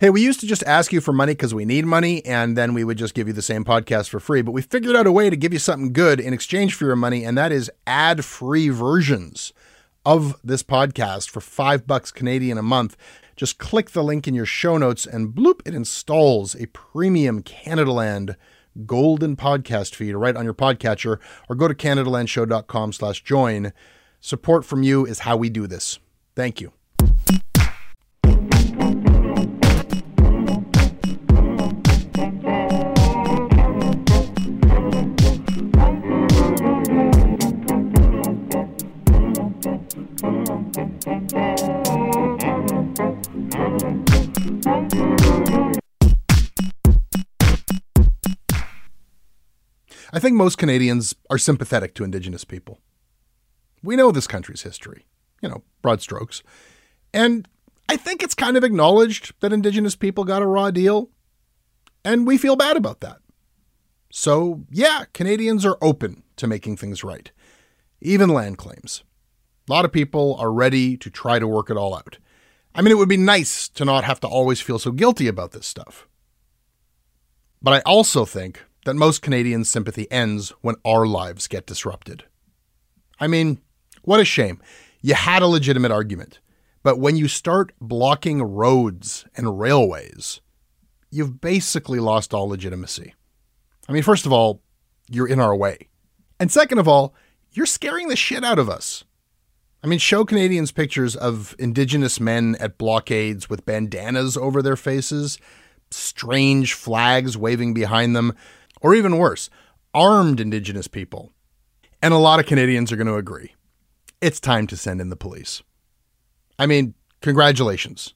Hey, we used to just ask you for money because we need money, and then we would just give you the same podcast for free. But we figured out a way to give you something good in exchange for your money, and that is ad free versions of this podcast for five bucks Canadian a month. Just click the link in your show notes, and bloop, it installs a premium Canadaland golden podcast feed right on your podcatcher, or go to CanadaLandShow.com slash join. Support from you is how we do this. Thank you. I think most Canadians are sympathetic to Indigenous people. We know this country's history, you know, broad strokes. And I think it's kind of acknowledged that Indigenous people got a raw deal, and we feel bad about that. So, yeah, Canadians are open to making things right, even land claims. A lot of people are ready to try to work it all out. I mean, it would be nice to not have to always feel so guilty about this stuff. But I also think that most Canadians' sympathy ends when our lives get disrupted. I mean, what a shame. You had a legitimate argument, but when you start blocking roads and railways, you've basically lost all legitimacy. I mean, first of all, you're in our way. And second of all, you're scaring the shit out of us. I mean, show Canadians pictures of Indigenous men at blockades with bandanas over their faces, strange flags waving behind them, or even worse, armed Indigenous people. And a lot of Canadians are going to agree. It's time to send in the police. I mean, congratulations.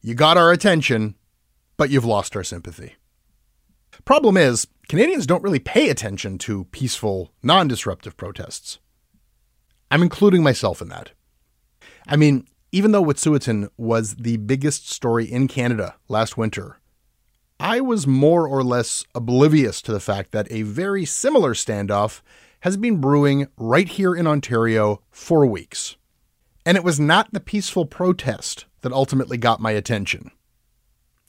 You got our attention, but you've lost our sympathy. Problem is, Canadians don't really pay attention to peaceful, non disruptive protests. I'm including myself in that. I mean, even though Wet'suwet'en was the biggest story in Canada last winter, I was more or less oblivious to the fact that a very similar standoff has been brewing right here in Ontario for weeks. And it was not the peaceful protest that ultimately got my attention.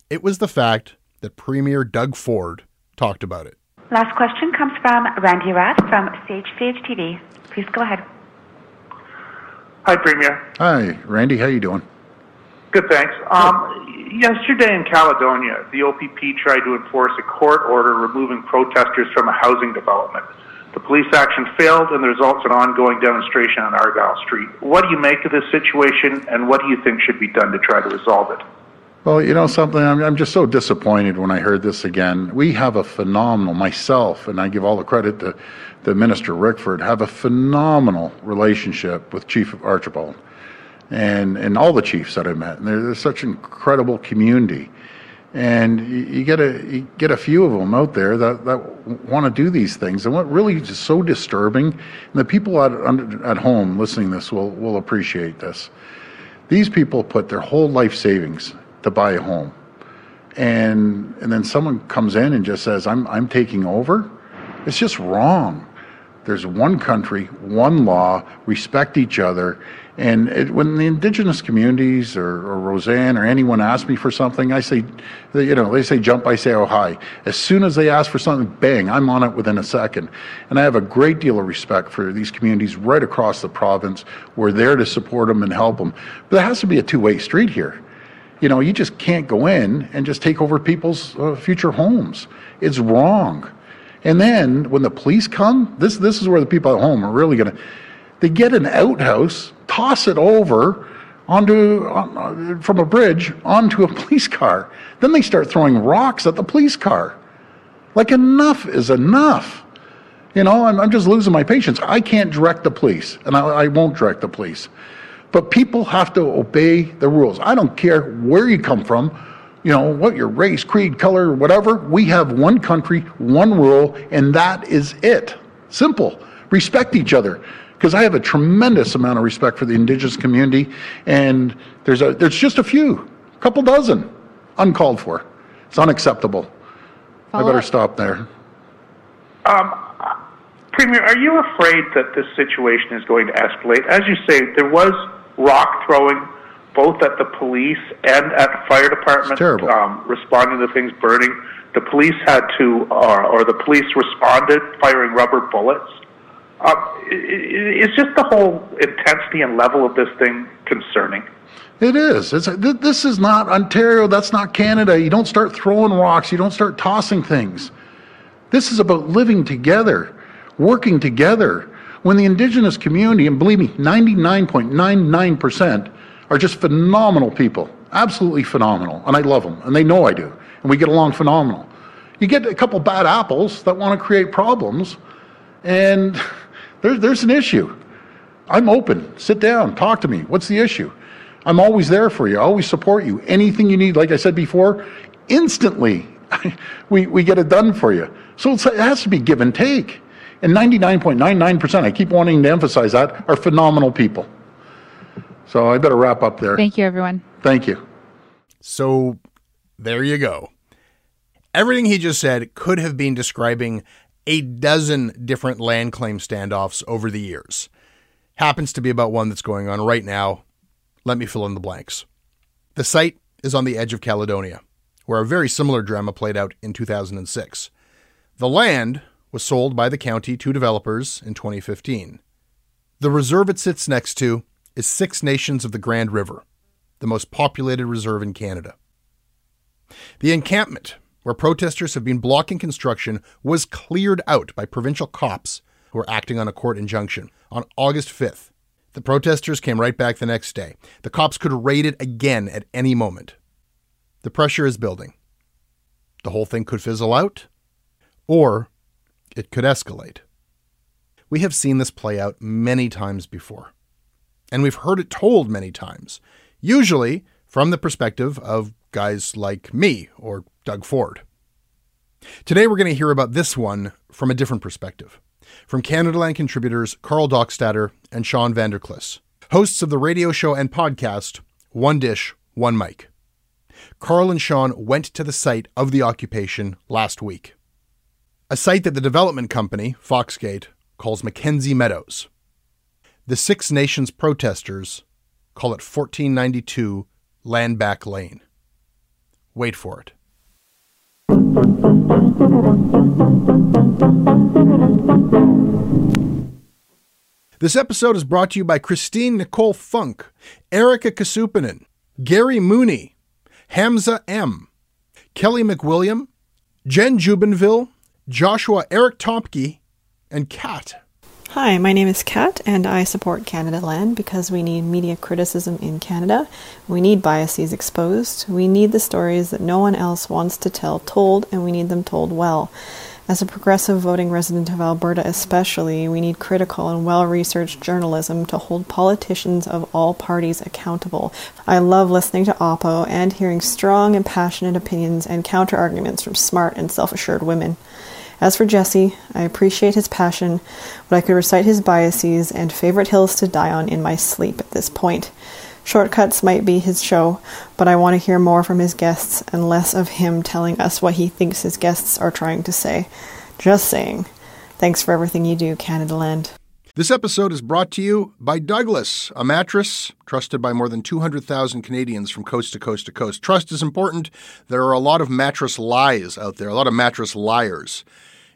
It was the fact that Premier Doug Ford talked about it. Last question comes from Randy Rath from Sage TV. Please go ahead. Hi, Premier. Hi, Randy. How you doing? Good, thanks. Um, yesterday in Caledonia, the OPP tried to enforce a court order removing protesters from a housing development. The police action failed, and the results an ongoing demonstration on Argyle Street. What do you make of this situation, and what do you think should be done to try to resolve it? Well, you know something, I'm, I'm just so disappointed when I heard this again. We have a phenomenal, myself, and I give all the credit to, to Minister Rickford, have a phenomenal relationship with Chief of Archibald and, and all the chiefs that I met. And they're, they're such an incredible community. And you, you, get a you get a few of them out there that, that want to do these things. And what really is so disturbing, and the people at, at home listening this will, will appreciate this. These people put their whole life savings to buy a home. And, and then someone comes in and just says, I'm, I'm taking over. It's just wrong. There's one country, one law, respect each other. And it, when the indigenous communities or, or, Roseanne or anyone asks me for something, I say, you know, they say jump, I say oh hi. As soon as they ask for something, bang, I'm on it within a second. And I have a great deal of respect for these communities right across the province. We're there to support them and help them. But there has to be a two way street here. You know, you just can't go in and just take over people's uh, future homes. It's wrong. And then when the police come, this this is where the people at home are really going to. They get an outhouse, toss it over onto uh, from a bridge onto a police car. Then they start throwing rocks at the police car. Like enough is enough. You know, I'm, I'm just losing my patience. I can't direct the police, and I, I won't direct the police. But people have to obey the rules. I don't care where you come from you know, what your race, creed, color, whatever. We have one country, one rule, and that is it. Simple. Respect each other. Because I have a tremendous amount of respect for the indigenous community, and there's a there's just a few, a couple dozen, uncalled for. It's unacceptable. Follow I better up. stop there. Um, Premier, are you afraid that this situation is going to escalate? As you say, there was rock throwing both at the police and at the fire department um, responding to things burning. The police had to, uh, or the police responded firing rubber bullets. Uh, it's just the whole intensity and level of this thing concerning. It is. It's, this is not Ontario. That's not Canada. You don't start throwing rocks. You don't start tossing things. This is about living together, working together. When the Indigenous community, and believe me, 99.99% are just phenomenal people, absolutely phenomenal, and I love them, and they know I do, and we get along phenomenal. You get a couple bad apples that want to create problems, and there's, there's an issue. I'm open. Sit down, talk to me. What's the issue? I'm always there for you. I always support you. Anything you need, like I said before, instantly we, we get it done for you. So it has to be give and take. And 99.99%, I keep wanting to emphasize that, are phenomenal people. So I better wrap up there. Thank you, everyone. Thank you. So there you go. Everything he just said could have been describing a dozen different land claim standoffs over the years. Happens to be about one that's going on right now. Let me fill in the blanks. The site is on the edge of Caledonia, where a very similar drama played out in 2006. The land was sold by the county to developers in 2015. The reserve it sits next to is Six Nations of the Grand River, the most populated reserve in Canada. The encampment, where protesters have been blocking construction, was cleared out by provincial cops who were acting on a court injunction on August 5th. The protesters came right back the next day. The cops could raid it again at any moment. The pressure is building. The whole thing could fizzle out, or it could escalate. We have seen this play out many times before and we've heard it told many times, usually from the perspective of guys like me or Doug Ford. Today, we're going to hear about this one from a different perspective from Canada Land contributors Karl Dockstader and Sean Vanderklis, hosts of the radio show and podcast One Dish, One Mic. Karl and Sean went to the site of the occupation last week, a site that the development company, Foxgate, calls McKenzie Meadows. The Six Nations protesters call it 1492 Landback Lane. Wait for it. This episode is brought to you by Christine Nicole Funk, Erica Kasupinen, Gary Mooney, Hamza M., Kelly McWilliam, Jen Jubinville, Joshua Eric Tompke, and Kat. Hi, my name is Kat, and I support Canada Land because we need media criticism in Canada. We need biases exposed. We need the stories that no one else wants to tell told, and we need them told well. As a progressive voting resident of Alberta, especially, we need critical and well researched journalism to hold politicians of all parties accountable. I love listening to Oppo and hearing strong and passionate opinions and counter arguments from smart and self assured women. As for Jesse, I appreciate his passion, but I could recite his biases and favorite hills to die on in my sleep at this point. Shortcuts might be his show, but I want to hear more from his guests and less of him telling us what he thinks his guests are trying to say. Just saying. Thanks for everything you do, Canada Land. This episode is brought to you by Douglas, a mattress trusted by more than 200,000 Canadians from coast to coast to coast. Trust is important. There are a lot of mattress lies out there, a lot of mattress liars.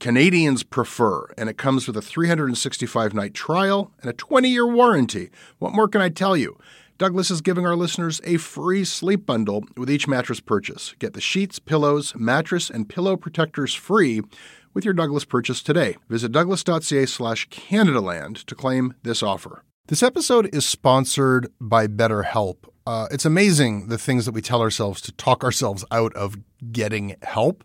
Canadians prefer, and it comes with a 365 night trial and a 20 year warranty. What more can I tell you? Douglas is giving our listeners a free sleep bundle with each mattress purchase. Get the sheets, pillows, mattress, and pillow protectors free with your Douglas purchase today. Visit douglas.ca slash Canadaland to claim this offer. This episode is sponsored by BetterHelp. Uh, it's amazing the things that we tell ourselves to talk ourselves out of getting help.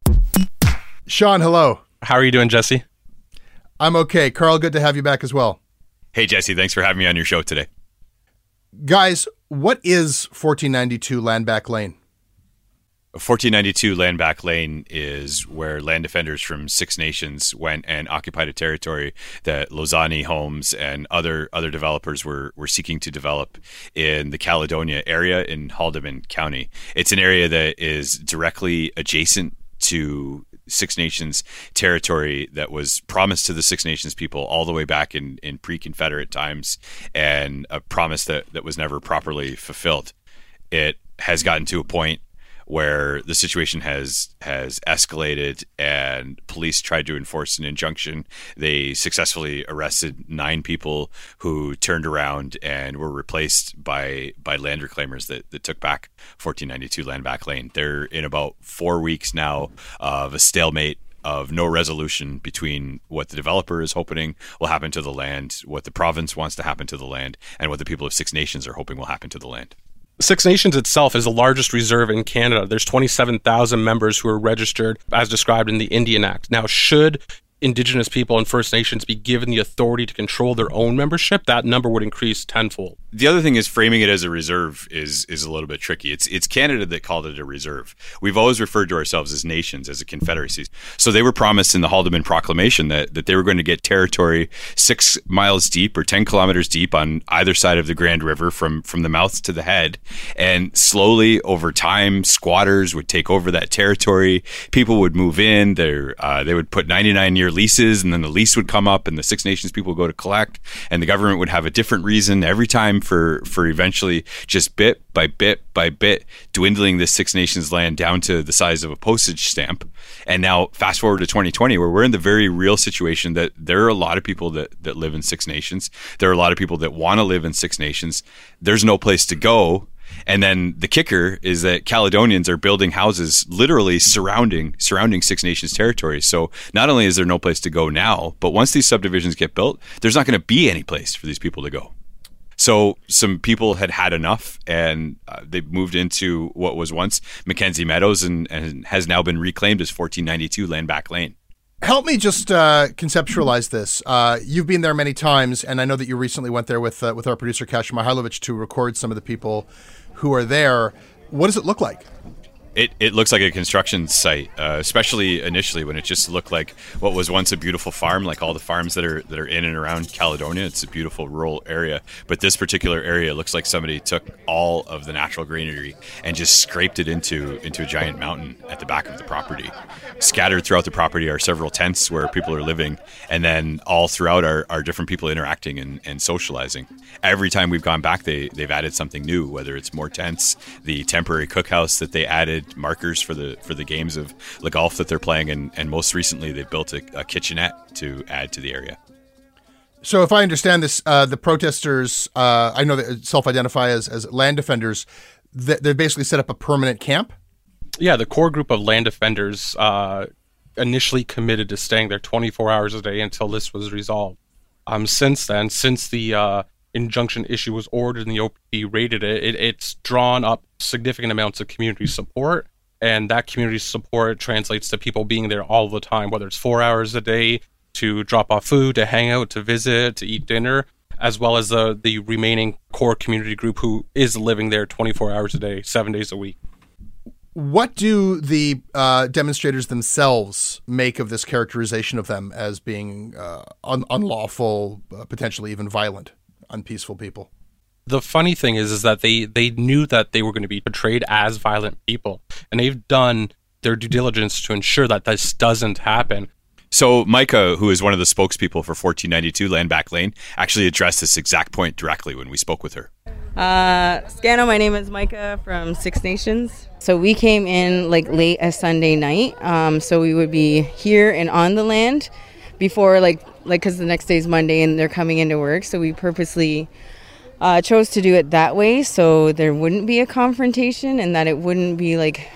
Sean, hello. How are you doing, Jesse? I'm okay. Karl, good to have you back as well. Hey, Jesse, thanks for having me on your show today. Guys, what is 1492 Landback Lane? 1492 Land Back Lane is where land defenders from Six Nations went and occupied a territory that Losani Homes and other other developers were were seeking to develop in the Caledonia area in Haldimand County. It's an area that is directly adjacent to Six Nations territory that was promised to the Six Nations people all the way back in, in pre Confederate times and a promise that, that was never properly fulfilled. It has gotten to a point where the situation has has escalated and police tried to enforce an injunction. They successfully arrested nine people who turned around and were replaced by by land reclaimers that, that took back 1492 Land Back Lane. They're in about four weeks now of a stalemate of no resolution between what the developer is hoping will happen to the land, what the province wants to happen to the land, and what the people of Six Nations are hoping will happen to the land. Six Nations itself is the largest reserve in Canada. There's 27,000 members who are registered as described in the Indian Act. Now, should Indigenous people and First Nations be given the authority to control their own membership, that number would increase tenfold. The other thing is framing it as a reserve is is a little bit tricky. It's it's Canada that called it a reserve. We've always referred to ourselves as nations, as a confederacy. So they were promised in the Haldimand Proclamation that that they were going to get territory six miles deep or ten kilometers deep on either side of the Grand River from from the mouth to the head, and slowly over time, squatters would take over that territory. People would move in. There, uh, they would put ninety nine year leases, and then the lease would come up, and the Six Nations people would go to collect, and the government would have a different reason every time for for eventually just bit by bit by bit dwindling this Six Nations land down to the size of a postage stamp. And now fast forward to 2020, where we're in the very real situation that there are a lot of people that that live in Six Nations. There are a lot of people that want to live in Six Nations. There's no place to go and then the kicker is that Caledonians are building houses literally surrounding surrounding Six Nations territory. So not only is there no place to go now, but once these subdivisions get built, there's not going to be any place for these people to go. So some people had had enough, and uh, they moved into what was once McKenzie Meadows, and, and has now been reclaimed as 1492 Landback Lane. Help me just uh, conceptualize this. Uh, you've been there many times, and I know that you recently went there with uh, with our producer Kasia Mihailovic to record some of the people who are there. What does it look like? It, it looks like a construction site, uh, especially initially when it just looked like what was once a beautiful farm, like all the farms that are that are in and around Caledonia. It's a beautiful rural area, but this particular area looks like somebody took all of the natural greenery and just scraped it into into a giant mountain at the back of the property. Scattered throughout the property are several tents where people are living, and then all throughout are, are different people interacting and, and socializing. Every time we've gone back, they they've added something new, whether it's more tents, the temporary cookhouse that they added markers for the for the games of the golf that they're playing, and, and most recently they've built a, a kitchenette to add to the area. So, if I understand this, uh, the protesters, uh, I know that self-identify as, as land defenders, That They've basically set up a permanent camp. Yeah, the core group of land defenders uh, initially committed to staying there 24 hours a day until this was resolved. Um, since then, since the uh, injunction issue was ordered and the OPP rated it, it, it's drawn up significant amounts of community support. And that community support translates to people being there all the time, whether it's four hours a day to drop off food, to hang out, to visit, to eat dinner, as well as the, the remaining core community group who is living there 24 hours a day, seven days a week. What do the uh, demonstrators themselves make of this characterization of them as being uh, un- unlawful, uh, potentially even violent? Unpeaceful people. The funny thing is, is that they they knew that they were going to be portrayed as violent people, and they've done their due diligence to ensure that this doesn't happen. So Micah, who is one of the spokespeople for 1492 Land Back Lane, actually addressed this exact point directly when we spoke with her. Uh, Scano, my name is Micah from Six Nations. So we came in like late a Sunday night. Um, so we would be here and on the land before like like because the next day is Monday and they're coming into work. So we purposely uh, chose to do it that way so there wouldn't be a confrontation and that it wouldn't be like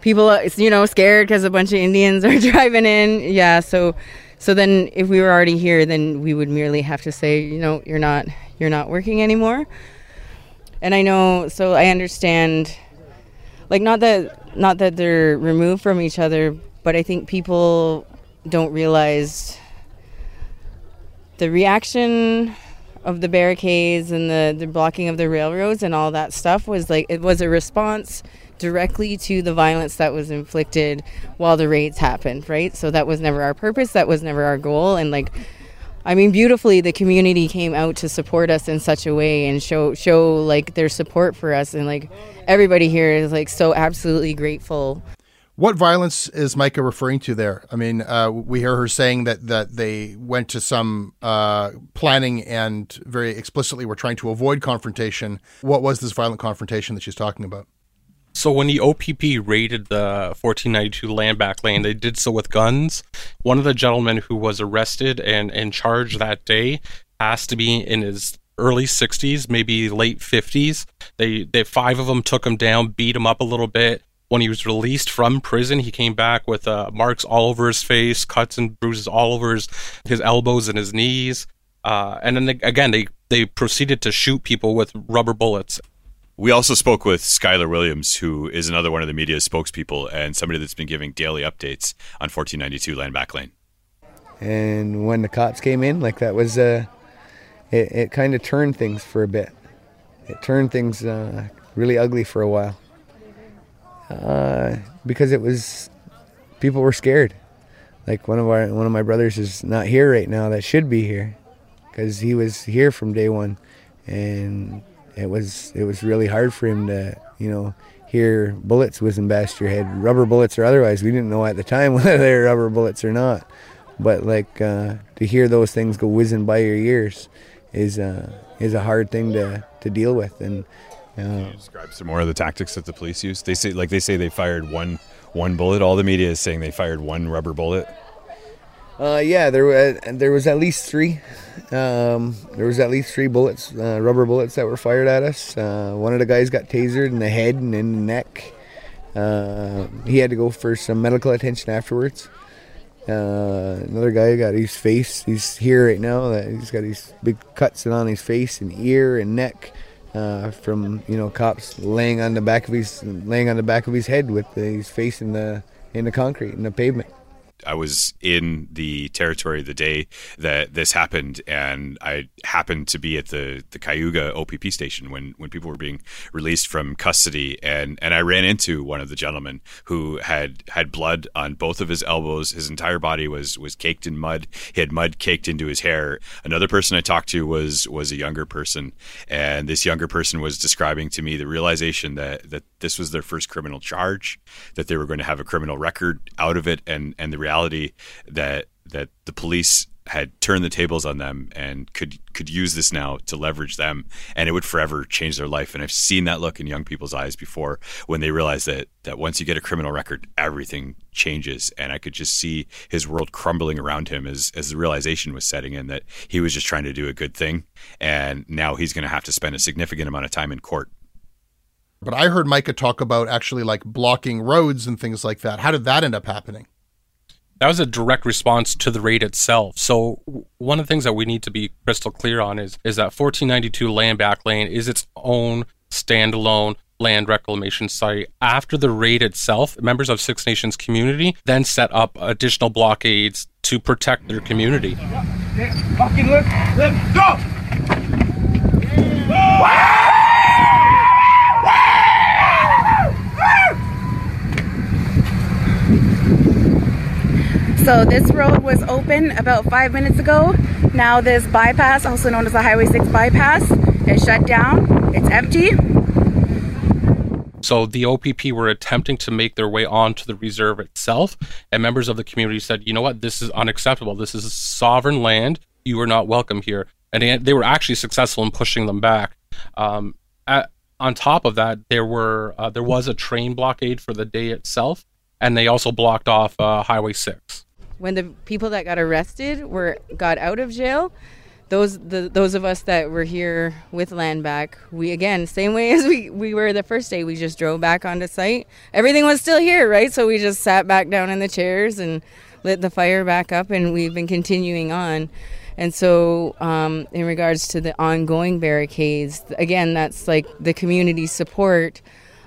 people, uh, you know, scared because a bunch of Indians are driving in. Yeah. So so then if we were already here, then we would merely have to say, you know, you're not you're not working anymore. And I know, so I understand, like not that not that they're removed from each other, but I think people don't realize the reaction of the barricades and the, the blocking of the railroads and all that stuff was like it was a response directly to the violence that was inflicted while the raids happened right? So that was never our purpose that was never our goal. And like I mean beautifully the community came out to support us in such a way and show show like their support for us. And like everybody here is like so absolutely grateful what violence is Micah referring to there? I mean, uh, we hear her saying that that they went to some uh, planning and very explicitly were trying to avoid confrontation. What was this violent confrontation that she's talking about? So when the OPP raided the 1492 land back Lane, they did so with guns. One of the gentlemen who was arrested and in charge that day has to be in his early 60s, maybe late 50s. They, they five of them took him down, beat him up a little bit when he was released from prison, he came back with uh, marks all over his face, cuts and bruises all over his, his elbows and his knees. Uh, and then they, again, they, they proceeded to shoot people with rubber bullets. We also spoke with Skyler Williams, who is another one of the media's spokespeople and somebody that's been giving daily updates on 1492 Land Back Lane. And when the cops came in, like that was, uh, it, it kind of turned things for a bit. It turned things uh, really ugly for a while uh, because it was people were scared. Like one of our one of my brothers is not here right now that should be here because he was here from day one, and it was it was really hard for him to you know hear bullets whizzing past your head, rubber bullets or otherwise. We didn't know at the time whether they were rubber bullets or not, but like uh, to hear those things go whizzing by your ears is uh, is a hard thing to, to deal with. And uh, describe some more of the tactics that the police use. They say like they say they fired one one bullet. All the media is saying they fired one rubber bullet. Uh, yeah, there was there was at least three. Um, there was at least three bullets, uh, rubber bullets that were fired at us. Uh, one of the guys got tasered in the head and in the neck. Uh, he had to go for some medical attention afterwards. Uh, another guy got his face. He's here right now. That he's got these big cuts on his face and ear and neck uh, from you know cops laying on the back of his laying on the back of his head with his face in the in the concrete in the pavement. I was in the territory the day that this happened, and I happened to be at the the Cayuga OPP station when when people were being released from custody, and and I ran into one of the gentlemen who had had blood on both of his elbows. His entire body was was caked in mud. He had mud caked into his hair. Another person I talked to was was a younger person, and this younger person was describing to me the realization that that this was their first criminal charge, that they were going to have a criminal record out of it, and and the reality that that the police had turned the tables on them and could could use this now to leverage them and it would forever change their life. And I've seen that look in young people's eyes before when they realize that that once you get a criminal record everything changes. And I could just see his world crumbling around him as as the realization was setting in that he was just trying to do a good thing. And now he's going to have to spend a significant amount of time in court but I heard Micah talk about actually like blocking roads and things like that. How did that end up happening? That was a direct response to the raid itself. So one of the things that we need to be crystal clear on is is that 1492 Land Back Lane is its own standalone land reclamation site. After the raid itself, members of Six Nations community then set up additional blockades to protect their community. Fucking look, let's go! So this road was open about five minutes ago. Now this bypass, also known as the Highway 6 bypass, is shut down. It's empty. So the OPP were attempting to make their way onto the reserve itself, and members of the community said, "You know what? This is unacceptable. This is sovereign land. You are not welcome here." And they, were actually successful in pushing them back. Um, at, on top of that, there were uh, there was a train blockade for the day itself, and they also blocked off uh, Highway Six when the people that got arrested were got out of jail, those the those of us that were here with land back, we again same way as we we were the first day. We just drove back onto site. Everything was still here, right? So we just sat back down in the chairs and lit the fire back up, and we've been continuing on. And so, um, in regards to the ongoing barricades, again, that's like the community support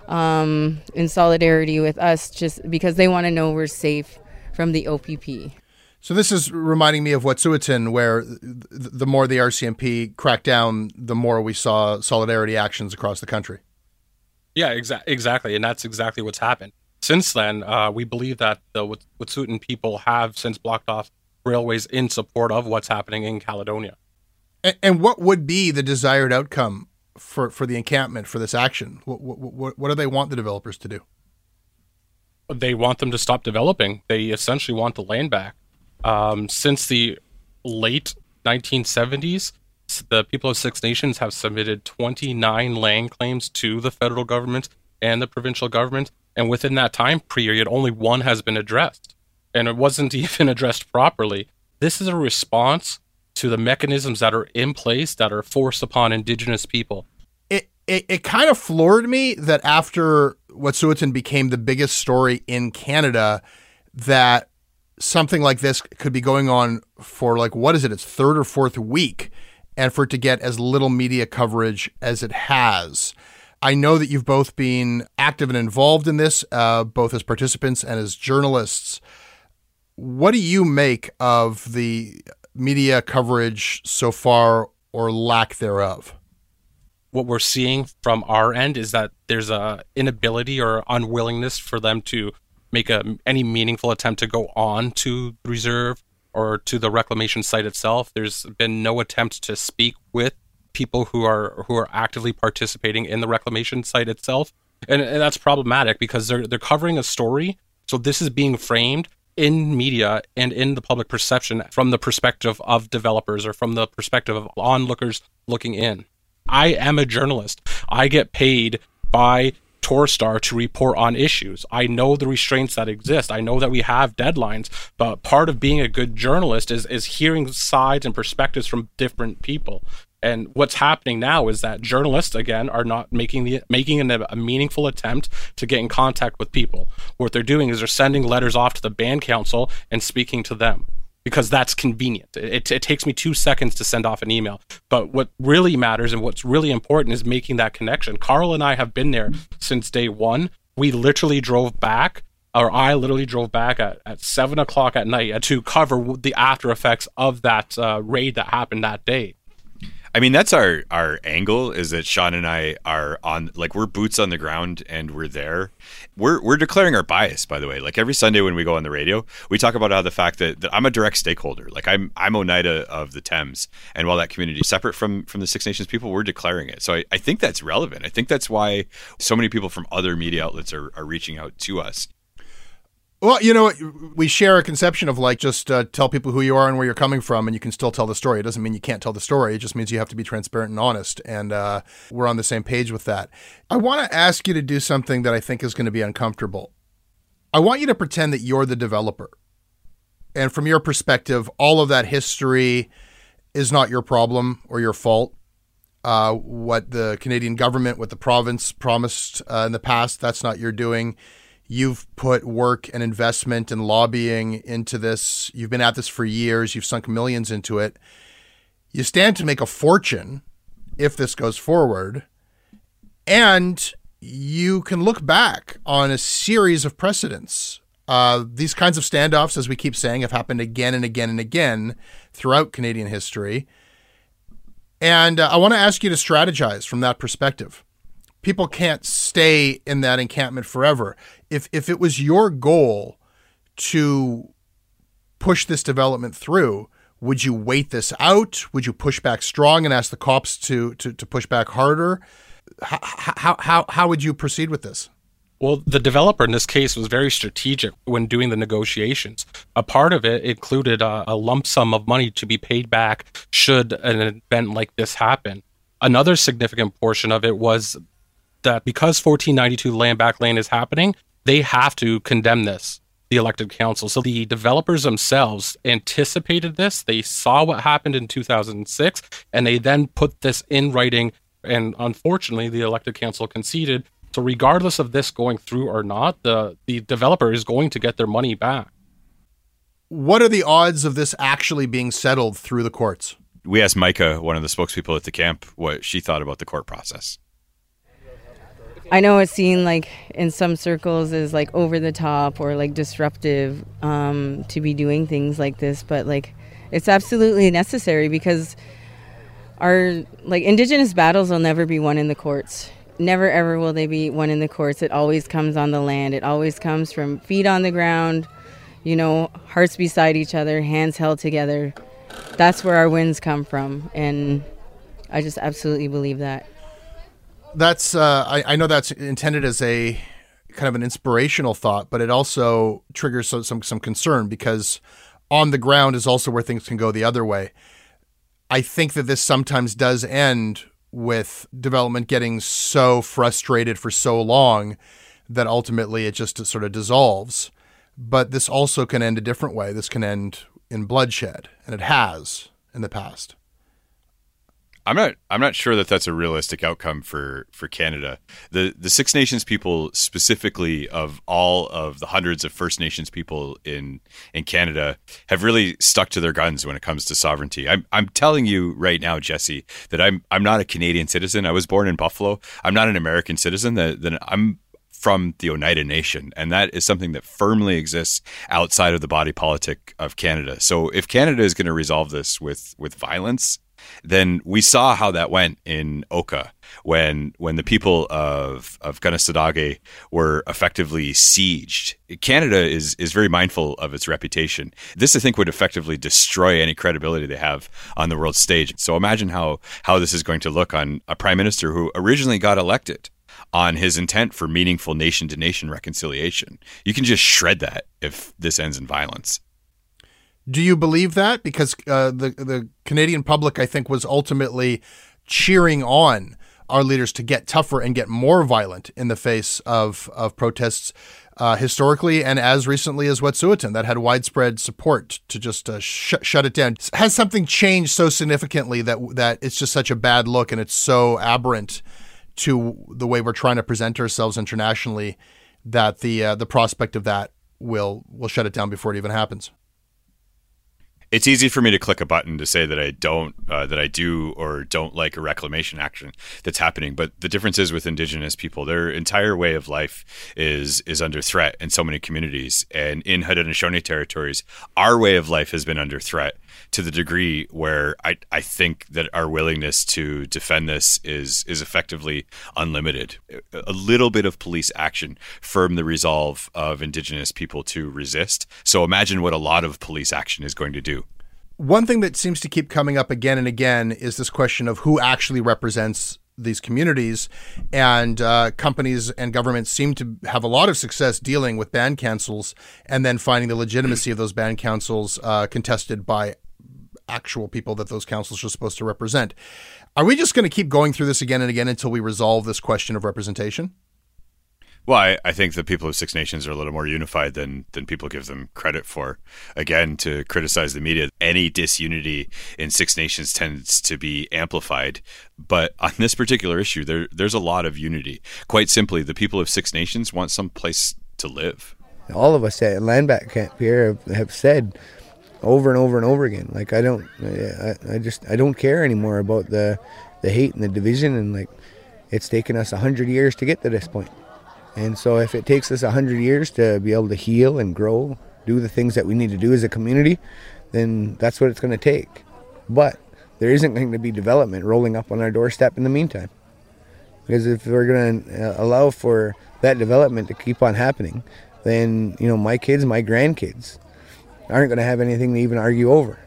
um, in solidarity with us, just because they want to know we're safe from the OPP. So this is reminding me of Wet'suwet'en, where the more the RCMP cracked down, the more we saw solidarity actions across the country. Yeah, exa- exactly, and that's exactly what's happened. Since then, uh, we believe that the Wet'suwet'en people have since blocked off railways in support of what's happening in Caledonia. And, and what would be the desired outcome for, for the encampment for this action? What, what, what do they want the developers to do? They want them to stop developing. They essentially want the land back. Um, since the late 1970s, the people of Six Nations have submitted 29 land claims to the federal government and the provincial government. And within that time period, only one has been addressed. And it wasn't even addressed properly. This is a response to the mechanisms that are in place that are forced upon Indigenous people it, it kind of floored me that after Wet'suwet'en became the biggest story in Canada, that something like this could be going on for like what is it? Its third or fourth week, and for it to get as little media coverage as it has. I know that you've both been active and involved in this, uh, both as participants and as journalists. What do you make of the media coverage so far, or lack thereof? What we're seeing from our end is that there's a inability or unwillingness for them to make a any meaningful attempt to go on to the reserve or to the reclamation site itself. There's been no attempt to speak with people who are who are actively participating in the reclamation site itself, and, and that's problematic because they're they're covering a story. So this is being framed in media and in the public perception from the perspective of developers or from the perspective of onlookers looking in. I am a journalist. I get paid by Torstar to report on issues. I know the restraints that exist. I know that we have deadlines, but part of being a good journalist is is hearing sides and perspectives from different people. And what's happening now is that journalists again are not making the making an, a meaningful attempt to get in contact with people. What they're doing is they're sending letters off to the band council and speaking to them because that's convenient. It, it, takes me two seconds to send off an email. But what really matters and what's really important is making that connection. Karl and I have been there since day one. We literally drove back, or I literally drove back at, at seven o'clock at night to cover the after effects of that uh, raid that happened that day. I mean, that's our our angle is that Sean and I are on like we're boots on the ground and we're there. We're we're declaring our bias, by the way. Like every Sunday when we go on the radio, we talk about how the fact that, that I'm a direct stakeholder. Like I'm I'm Oneida of the Thames, and while that community is separate from from the Six Nations people, we're declaring it. So I, I think that's relevant. I think that's why so many people from other media outlets are, are reaching out to us well, you know, we share a conception of like just uh, tell people who you are and where you're coming from, and you can still tell the story. It doesn't mean you can't tell the story. It just means you have to be transparent and honest. And uh, we're on the same page with that. I want to ask you to do something that I think is going to be uncomfortable. I want you to pretend that you're the developer. And from your perspective, all of that history is not your problem or your fault. Uh, what the Canadian government, what the province promised uh, in the past, that's not your doing You've put work and investment and lobbying into this. You've been at this for years. You've sunk millions into it. You stand to make a fortune if this goes forward. And you can look back on a series of precedents. Uh, these kinds of standoffs, as we keep saying, have happened again and again and again throughout Canadian history. And uh, I want to ask you to strategize from that perspective people can't stay in that encampment forever. If if it was your goal to push this development through, would you wait this out? Would you push back strong and ask the cops to to, to push back harder? How, how how how would you proceed with this? Well, the developer in this case was very strategic when doing the negotiations. A part of it included a, a lump sum of money to be paid back should an event like this happen. Another significant portion of it was that because 1492 land back lane is happening, they have to condemn this, the elected council. So the developers themselves anticipated this. They saw what happened in 2006, and they then put this in writing. And unfortunately, the elected council conceded. So regardless of this going through or not, the, the developer is going to get their money back. What are the odds of this actually being settled through the courts? We asked Micah, one of the spokespeople at the camp, what she thought about the court process. I know it's seen like in some circles as like over the top or like disruptive um, to be doing things like this, but like it's absolutely necessary because our like indigenous battles will never be won in the courts. Never ever will they be won in the courts. It always comes on the land. It always comes from feet on the ground, you know, hearts beside each other, hands held together. That's where our wins come from, and I just absolutely believe that that's uh, I, I, know that's intended as a kind of an inspirational thought, but it also triggers some, some some concern because on the ground is also where things can go the other way. I think that this sometimes does end with development getting so frustrated for so long that ultimately it just sort of dissolves. But this also can end a different way. This can end in bloodshed, and it has in the past. I'm not. I'm not sure that that's a realistic outcome for for Canada. The the Six Nations people, specifically of all of the hundreds of First Nations people in in Canada, have really stuck to their guns when it comes to sovereignty. I'm I'm telling you right now, Jesse, that I'm I'm not a Canadian citizen. I was born in Buffalo. I'm not an American citizen. That that I'm from the Oneida Nation, and that is something that firmly exists outside of the body politic of Canada. So, if Canada is going to resolve this with with violence, then we saw how that went in Oka when when the people of of Kanesatake were effectively sieged. Canada is is very mindful of its reputation. This, I think, would effectively destroy any credibility they have on the world stage. So imagine how how this is going to look on a prime minister who originally got elected on his intent for meaningful nation to nation reconciliation. You can just shred that if this ends in violence. Do you believe that? Because uh, the the Canadian public, I think, was ultimately cheering on our leaders to get tougher and get more violent in the face of of protests uh, historically and as recently as Wet'suwet'en that had widespread support to just uh, sh- shut it down. Has something changed so significantly that that it's just such a bad look and it's so aberrant to the way we're trying to present ourselves internationally that the uh, the prospect of that will will shut it down before it even happens it's easy for me to click a button to say that I don't, uh, that I do or don't like a reclamation action that's happening. But the difference is with Indigenous people, their entire way of life is is under threat in so many communities. And in Haudenosaunee territories, our way of life has been under threat to the degree where I, I think that our willingness to defend this is is effectively unlimited. A little bit of police action firm the resolve of Indigenous people to resist. So imagine what a lot of police action is going to do. One thing that seems to keep coming up again and again is this question of who actually represents these communities. And uh, companies and governments seem to have a lot of success dealing with band councils and then finding the legitimacy of those band councils uh, contested by actual people that those councils are supposed to represent. Are we just going to keep going through this again and again until we resolve this question of representation? Well, I, I, think the people of Six Nations are a little more unified than than people give them credit for. Again, to criticize the media, any disunity in Six Nations tends to be amplified. But on this particular issue, there there's a lot of unity. Quite simply, the people of Six Nations want some place to live. All of us at Landback Camp here have, have said over and over and over again. Like I don't, I, I just, I don't care anymore about the, the hate and the division, and like, it's taken us a hundred years to get to this point. And so, if it takes us a hundred years to be able to heal and grow, do the things that we need to do as a community, then that's what it's going to take. But there isn't going to be development rolling up on our doorstep in the meantime. Because if we're going to uh, allow for that development to keep on happening, then you know my kids, my grandkids, aren't going to have anything to even argue over.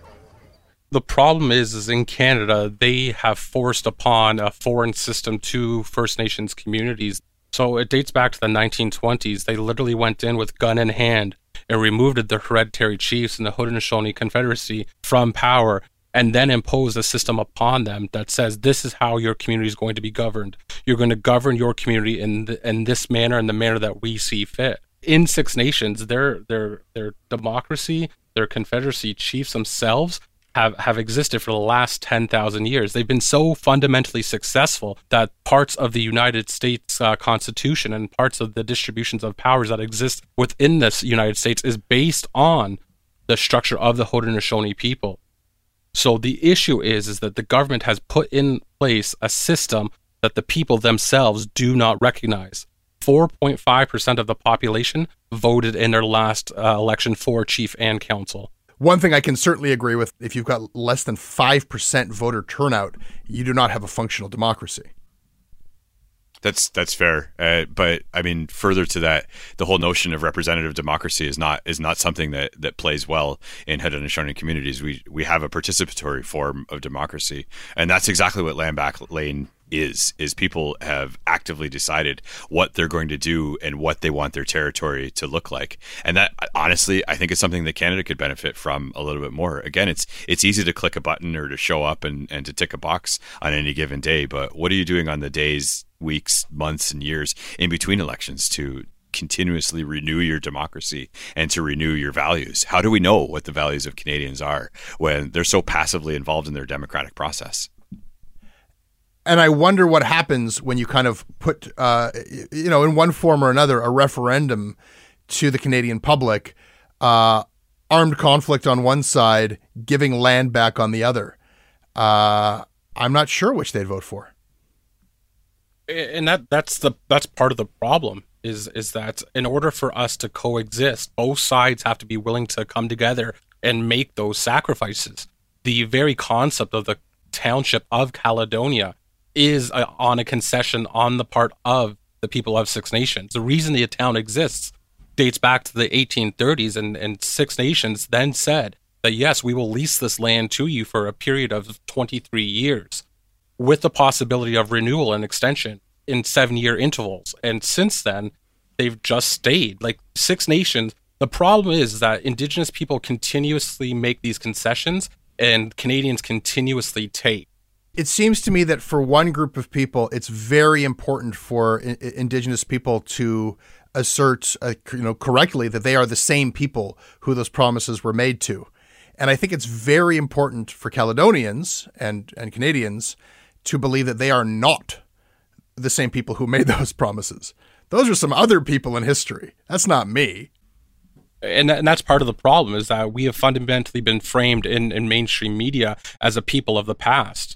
The problem is, is in Canada, they have forced upon a foreign system to First Nations communities. So it dates back to the 1920s. They literally went in with gun in hand and removed the hereditary chiefs in the Haudenosaunee Confederacy from power and then imposed a system upon them that says this is how your community is going to be governed. You're going to govern your community in the, in this manner, in the manner that we see fit in Six Nations, their their their democracy, their confederacy chiefs themselves have, have existed for the last 10,000 years. They've been so fundamentally successful that parts of the United States uh, Constitution and parts of the distributions of powers that exist within this United States is based on the structure of the Haudenosaunee people. So the issue is is that the government has put in place a system that the people themselves do not recognize. 4.5% of the population voted in their last uh, election for chief and council. One thing I can certainly agree with if you've got less than 5% voter turnout, you do not have a functional democracy. That's that's fair, uh, but I mean, further to that, the whole notion of representative democracy is not is not something that, that plays well in Haudenosaunee communities. We we have a participatory form of democracy, and that's exactly what Land Back Lane is is people have actively decided what they're going to do and what they want their territory to look like. And that honestly i think is something that canada could benefit from a little bit more. Again it's it's easy to click a button or to show up and, and to tick a box on any given day but what are you doing on the days weeks months and years in between elections to continuously renew your democracy and to renew your values? How do we know what the values of canadians are when they're so passively involved in their democratic process and I wonder what happens when you kind of put, uh, you know, in one form or another, a referendum to the Canadian public, uh, armed conflict on one side, giving land back on the other. Uh, I'm not sure which they'd vote for. And that that's the that's part of the problem is is that in order for us to coexist, both sides have to be willing to come together and make those sacrifices. The very concept of the township of Caledonia is a, on a concession on the part of the people of Six Nations. The reason the town exists dates back to the 1830s, and, and Six Nations then said that yes, we will lease this land to you for a period of 23 years with the possibility of renewal and extension. in seven year intervals. And since then, they've just stayed. Like Six Nations, the problem is that Indigenous people continuously make these concessions and Canadians continuously take. It seems to me that for one group of people, it's very important for I- Indigenous people to assert, uh, you know, correctly that they are the same people who those promises were made to. And I think it's very important for Caledonians and, and Canadians to believe that they are not the same people who made those promises. Those are some other people in history. That's not me. And, and that's part of the problem is that we have fundamentally been framed in, in mainstream media as a people of the past.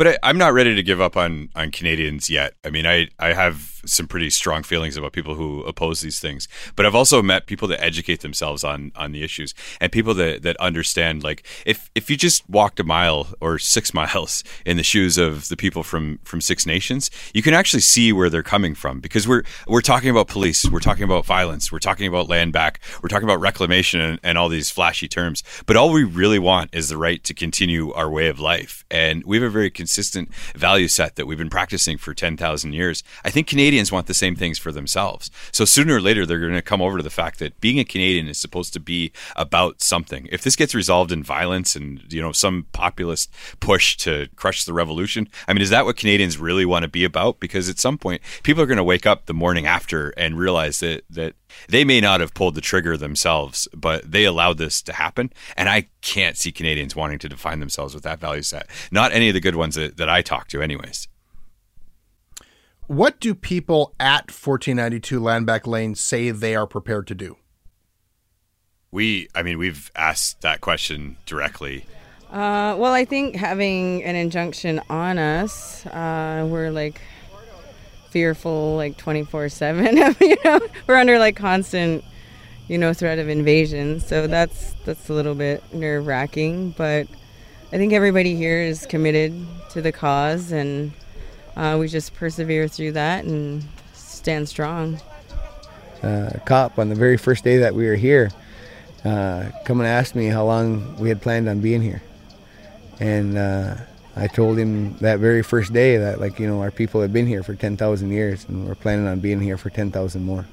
But I, am not ready to give up on on Canadians yet. I mean, I I have some pretty strong feelings about people who oppose these things, but I've also met people that educate themselves on on the issues and people that that understand. Like, if if you just walked a mile or six miles in the shoes of the people from from Six Nations, you can actually see where they're coming from because we're we're talking about police, we're talking about violence, we're talking about land back, we're talking about reclamation and, and all these flashy terms. But all we really want is the right to continue our way of life, and we have a very consistent value set that we've been practicing for 10,000 years. I think Canadians want the same things for themselves. So sooner or later, they're going to come over to the fact that being a Canadian is supposed to be about something. If this gets resolved in violence and, you know, some populist push to crush the revolution, I mean, is that what Canadians really want to be about? Because at some point, people are going to wake up the morning after and realize that, that they may not have pulled the trigger themselves, but they allowed this to happen. And I can't see Canadians wanting to define themselves with that value set. Not any of the good ones that, that I talk to, anyways. What do people at 1492 Landback Lane say they are prepared to do? We, I mean, we've asked that question directly. Uh, well, I think having an injunction on us, uh, we're like fearful like 24/7 you know we're under like constant you know threat of invasion so that's that's a little bit nerve-wracking but I think everybody here is committed to the cause and uh, we just persevere through that and stand strong uh, a cop on the very first day that we were here uh, come and asked me how long we had planned on being here and uh, I told him that very first day that, like, you know, our people have been here for 10,000 years and we're planning on being here for 10,000 more.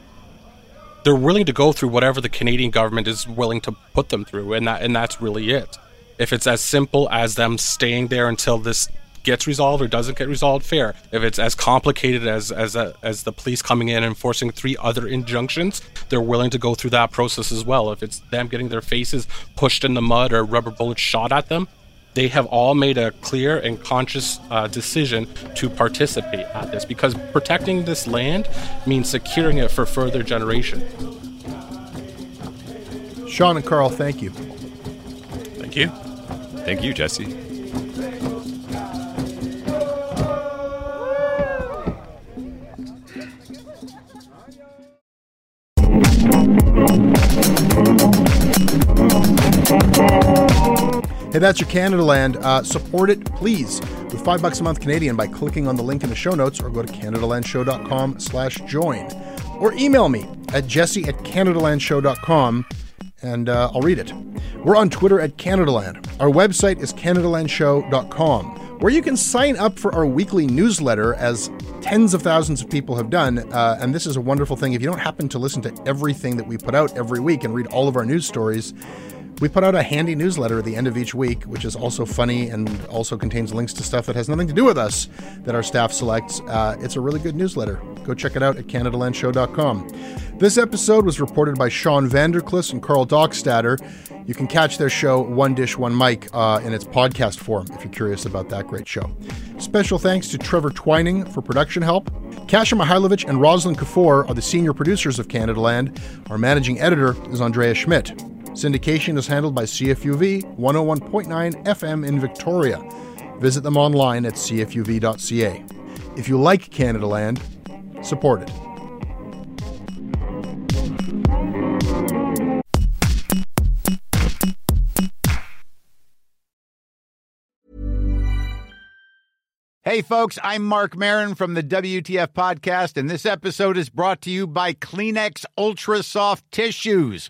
They're willing to go through whatever the Canadian government is willing to put them through, and that and that's really it. If it's as simple as them staying there until this gets resolved or doesn't get resolved, fair. If it's as complicated as as a, as the police coming in and enforcing three other injunctions, they're willing to go through that process as well. If it's them getting their faces pushed in the mud or rubber bullets shot at them, they have all made a clear and conscious uh, decision to participate at this because protecting this land means securing it for further generations. Sean and Karl, thank you. Thank you. Thank you, Jesse. Hey, that's your Canada Land. Uh, support it, please, with five bucks a month Canadian by clicking on the link in the show notes or go to CanadaLandShow.com slash join. Or email me at jesse at CanadaLandShow.com and uh, I'll read it. We're on Twitter at CanadaLand. Our website is CanadaLandShow.com, where you can sign up for our weekly newsletter as tens of thousands of people have done. Uh, and this is a wonderful thing. If you don't happen to listen to everything that we put out every week and read all of our news stories, we put out a handy newsletter at the end of each week, which is also funny and also contains links to stuff that has nothing to do with us that our staff selects. Uh, it's a really good newsletter. Go check it out at CanadaLandShow.com. This episode was reported by Sean Vanderklis and Karl Dockstader. You can catch their show, One Dish, One Mic, uh, in its podcast form if you're curious about that great show. Special thanks to Trevor Twining for production help. Kasia Mihailovic and Rosalind Kafour are the senior producers of Canada Land. Our managing editor is Andrea Schmidt. Syndication is handled by CFUV 101.9 FM in Victoria. Visit them online at cfuv.ca. If you like Canada Land, support it. Hey, folks, I'm Marc Maron from the WTF Podcast, and this episode is brought to you by Kleenex Ultra Soft Tissues